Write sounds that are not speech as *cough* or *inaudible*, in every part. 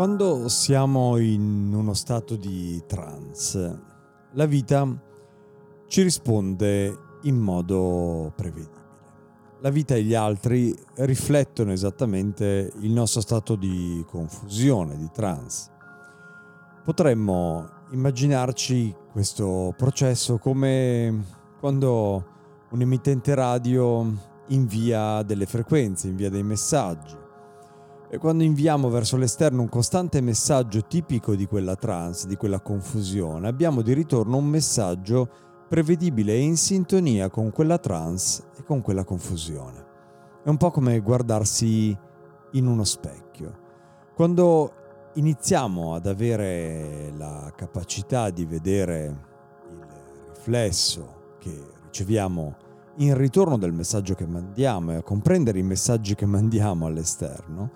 Quando siamo in uno stato di trance, la vita ci risponde in modo prevedibile. La vita e gli altri riflettono esattamente il nostro stato di confusione, di trance. Potremmo immaginarci questo processo come quando un emittente radio invia delle frequenze, invia dei messaggi e quando inviamo verso l'esterno un costante messaggio tipico di quella trance, di quella confusione, abbiamo di ritorno un messaggio prevedibile e in sintonia con quella trance e con quella confusione. È un po' come guardarsi in uno specchio. Quando iniziamo ad avere la capacità di vedere il riflesso che riceviamo in ritorno del messaggio che mandiamo e a comprendere i messaggi che mandiamo all'esterno,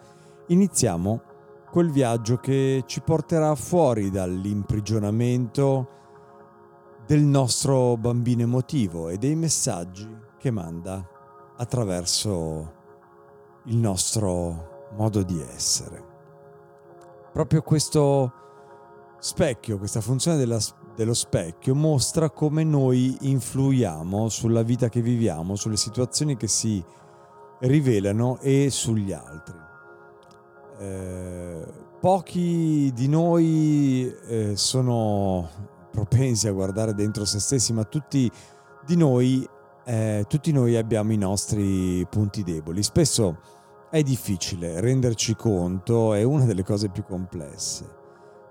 iniziamo quel viaggio che ci porterà fuori dall'imprigionamento del nostro bambino emotivo e dei messaggi che manda attraverso il nostro modo di essere. Proprio questo specchio, questa funzione della, dello specchio mostra come noi influiamo sulla vita che viviamo, sulle situazioni che si rivelano e sugli altri. Eh, pochi di noi eh, sono propensi a guardare dentro se stessi, ma tutti di noi, eh, tutti noi abbiamo i nostri punti deboli. Spesso è difficile renderci conto, è una delle cose più complesse,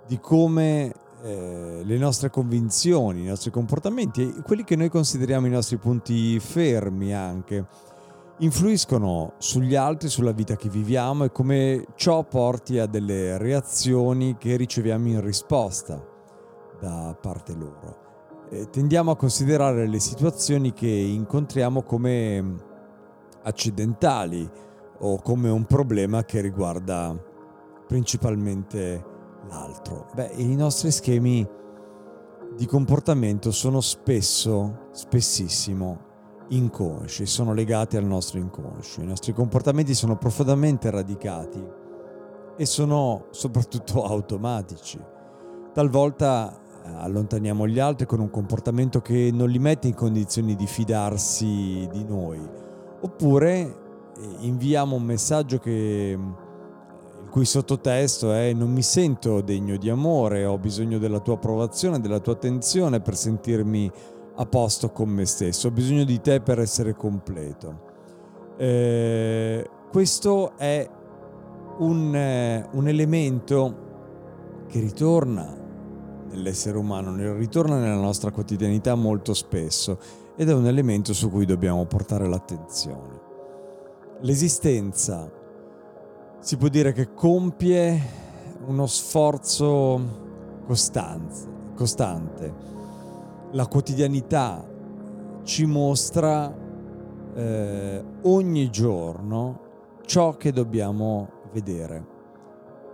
di come eh, le nostre convinzioni, i nostri comportamenti, quelli che noi consideriamo i nostri punti fermi anche, influiscono sugli altri, sulla vita che viviamo e come ciò porti a delle reazioni che riceviamo in risposta da parte loro. E tendiamo a considerare le situazioni che incontriamo come accidentali o come un problema che riguarda principalmente l'altro. Beh, i nostri schemi di comportamento sono spesso, spessissimo, inconsci, sono legati al nostro inconscio. I nostri comportamenti sono profondamente radicati e sono soprattutto *laughs* automatici. Talvolta eh, allontaniamo gli altri con un comportamento che non li mette in condizioni di fidarsi di noi, oppure eh, inviamo un messaggio che, il cui sottotesto è non mi sento degno di amore, ho bisogno della tua approvazione, della tua attenzione per sentirmi a posto con me stesso, ho bisogno di te per essere completo. Eh, questo è un, eh, un, elemento che ritorna nell'essere umano, ritorna nella nostra quotidianità molto spesso ed è un elemento su cui dobbiamo portare l'attenzione. L'esistenza si può dire che compie uno sforzo costante la quotidianità ci mostra eh, ogni giorno ciò che dobbiamo vedere.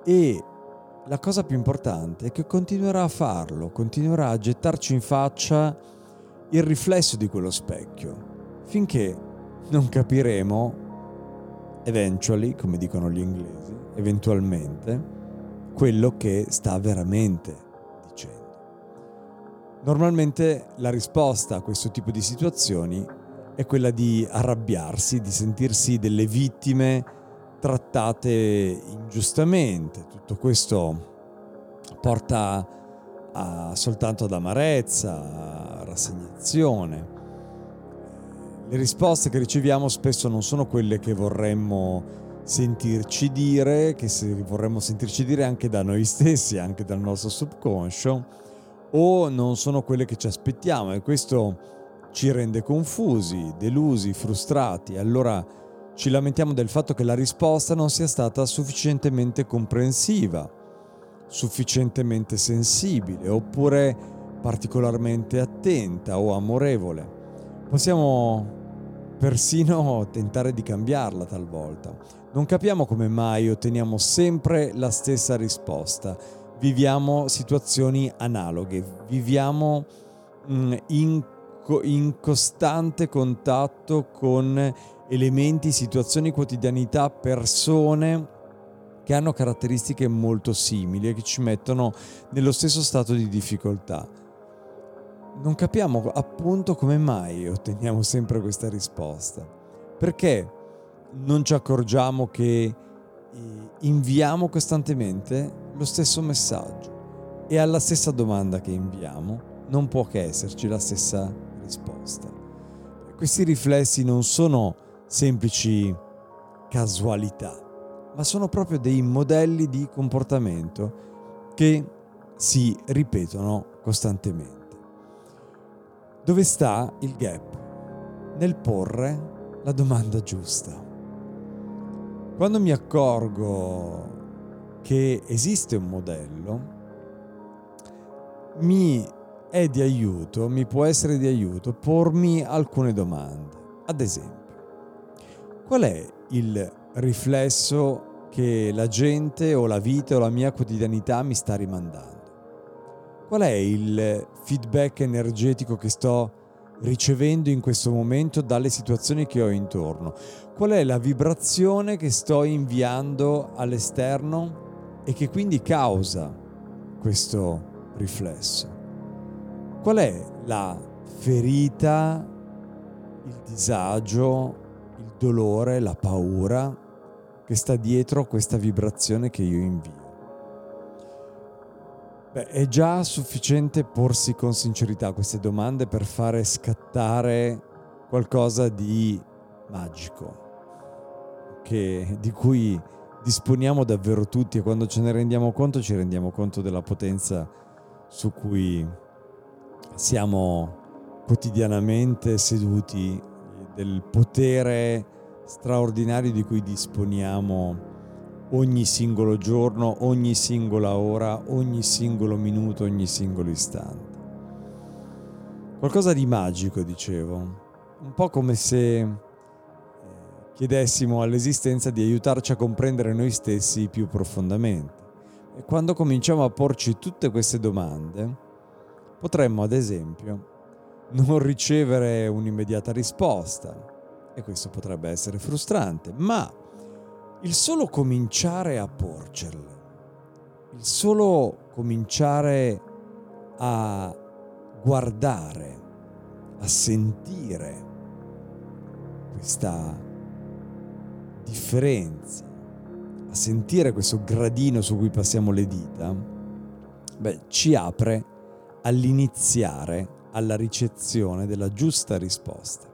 E la cosa più importante è che continuerà a farlo, continuerà a gettarci in faccia il riflesso di quello specchio, finché non capiremo, eventually, come dicono gli inglesi, eventualmente, quello che sta veramente Normalmente la risposta a questo tipo di situazioni è quella di arrabbiarsi, di sentirsi delle vittime trattate ingiustamente. Tutto questo porta a, soltanto ad amarezza, a rassegnazione. Le risposte che riceviamo spesso non sono quelle che vorremmo sentirci dire, che vorremmo sentirci dire anche da noi *laughs* stessi, anche dal nostro subconscio, o non sono quelle che ci aspettiamo e questo ci rende confusi, delusi, frustrati. Allora ci lamentiamo del fatto che la risposta non sia stata sufficientemente comprensiva, sufficientemente sensibile oppure particolarmente attenta o amorevole. Possiamo persino tentare di cambiarla talvolta. Non capiamo come mai otteniamo sempre la stessa risposta. Viviamo situazioni analoghe, viviamo mm, in, in costante contatto con elementi, situazioni, quotidianità, persone che hanno caratteristiche molto simili e che ci mettono nello stesso stato di difficoltà. Non capiamo appunto come mai otteniamo sempre questa risposta. Perché non ci accorgiamo che eh, inviamo costantemente lo stesso messaggio e alla stessa domanda che inviamo non può che esserci la stessa risposta. Questi riflessi non sono semplici casualità, ma sono proprio dei modelli di comportamento che si ripetono costantemente. Dove sta il gap? Nel porre la domanda giusta. Quando mi accorgo che esiste un modello, mi è di aiuto, mi può essere di aiuto pormi alcune domande. Ad esempio, qual è il riflesso che la gente o la vita o la mia quotidianità mi sta rimandando? Qual è il feedback energetico che sto ricevendo in questo momento dalle situazioni che ho intorno? Qual è la vibrazione che sto inviando all'esterno e che quindi causa questo riflesso? Qual è la ferita, il disagio, il dolore, la paura che sta dietro questa vibrazione che io invio? Beh, è già sufficiente porsi con sincerità queste domande per fare scattare qualcosa di magico, che, di cui disponiamo davvero tutti e quando ce ne rendiamo conto ci rendiamo conto della potenza su cui siamo quotidianamente seduti, del potere straordinario di cui disponiamo ogni singolo giorno, ogni singola ora, ogni singolo minuto, ogni singolo istante. Qualcosa di magico, dicevo, un po' come se chiedessimo all'esistenza di aiutarci a comprendere noi stessi più profondamente. E quando cominciamo a porci tutte queste domande, potremmo ad esempio non ricevere un'immediata risposta, e questo potrebbe essere frustrante, ma il solo cominciare a porcerle, il solo cominciare a guardare, a sentire questa differenza, a sentire questo gradino su cui passiamo le dita, beh, ci apre all'iniziare alla ricezione della giusta risposta.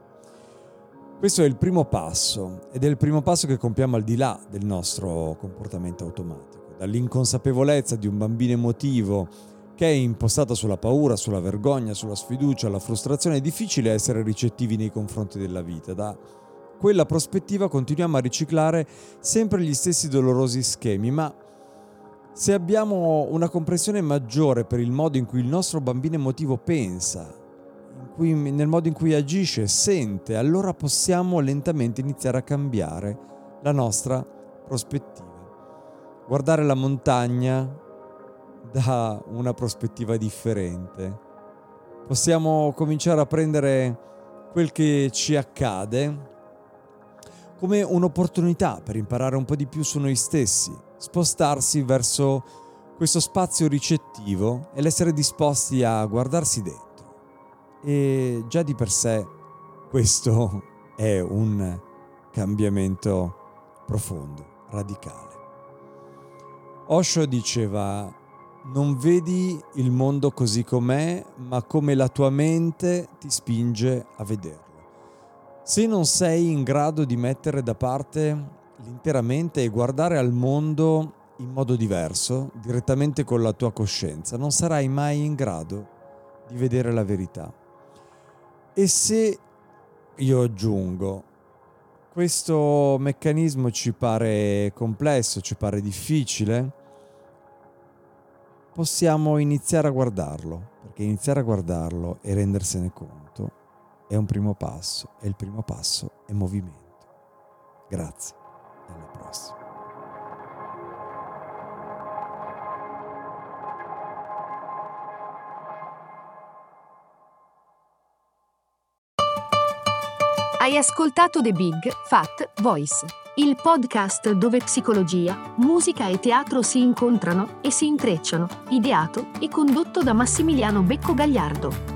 Questo è il primo passo ed è il primo passo che compiamo al di là del nostro comportamento automatico, dall'inconsapevolezza di un bambino emotivo che è impostato sulla paura, sulla vergogna, sulla sfiducia, la frustrazione, è difficile essere ricettivi nei confronti della vita. Da quella prospettiva continuiamo a riciclare sempre gli stessi dolorosi schemi, ma se abbiamo una comprensione maggiore per il modo in cui il nostro bambino emotivo pensa, cui, nel modo in cui agisce sente, allora possiamo lentamente iniziare a cambiare la nostra prospettiva. Guardare la montagna da una prospettiva differente. Possiamo cominciare a prendere quel che ci accade come un'opportunità per imparare un po' di più su noi stessi, spostarsi verso questo spazio ricettivo e l'essere disposti a guardarsi dentro e già di per sé questo *laughs* è un cambiamento profondo. radicale. Osho diceva, non vedi il mondo così com'è, ma come la tua mente ti spinge a vederlo. Se non sei in grado di mettere da parte l'intera mente e guardare al mondo in modo diverso, direttamente con la tua coscienza, non sarai mai in grado di vedere la verità. E se io aggiungo, questo meccanismo ci pare complesso, ci pare difficile, possiamo iniziare a guardarlo, perché iniziare a guardarlo e rendersene conto è un primo passo e il primo passo è movimento. Grazie alla prossima. Hai ascoltato The Big Fat Voice, il podcast dove psicologia, musica e teatro si incontrano e si intrecciano, ideato e condotto da Massimiliano Becco Gagliardo.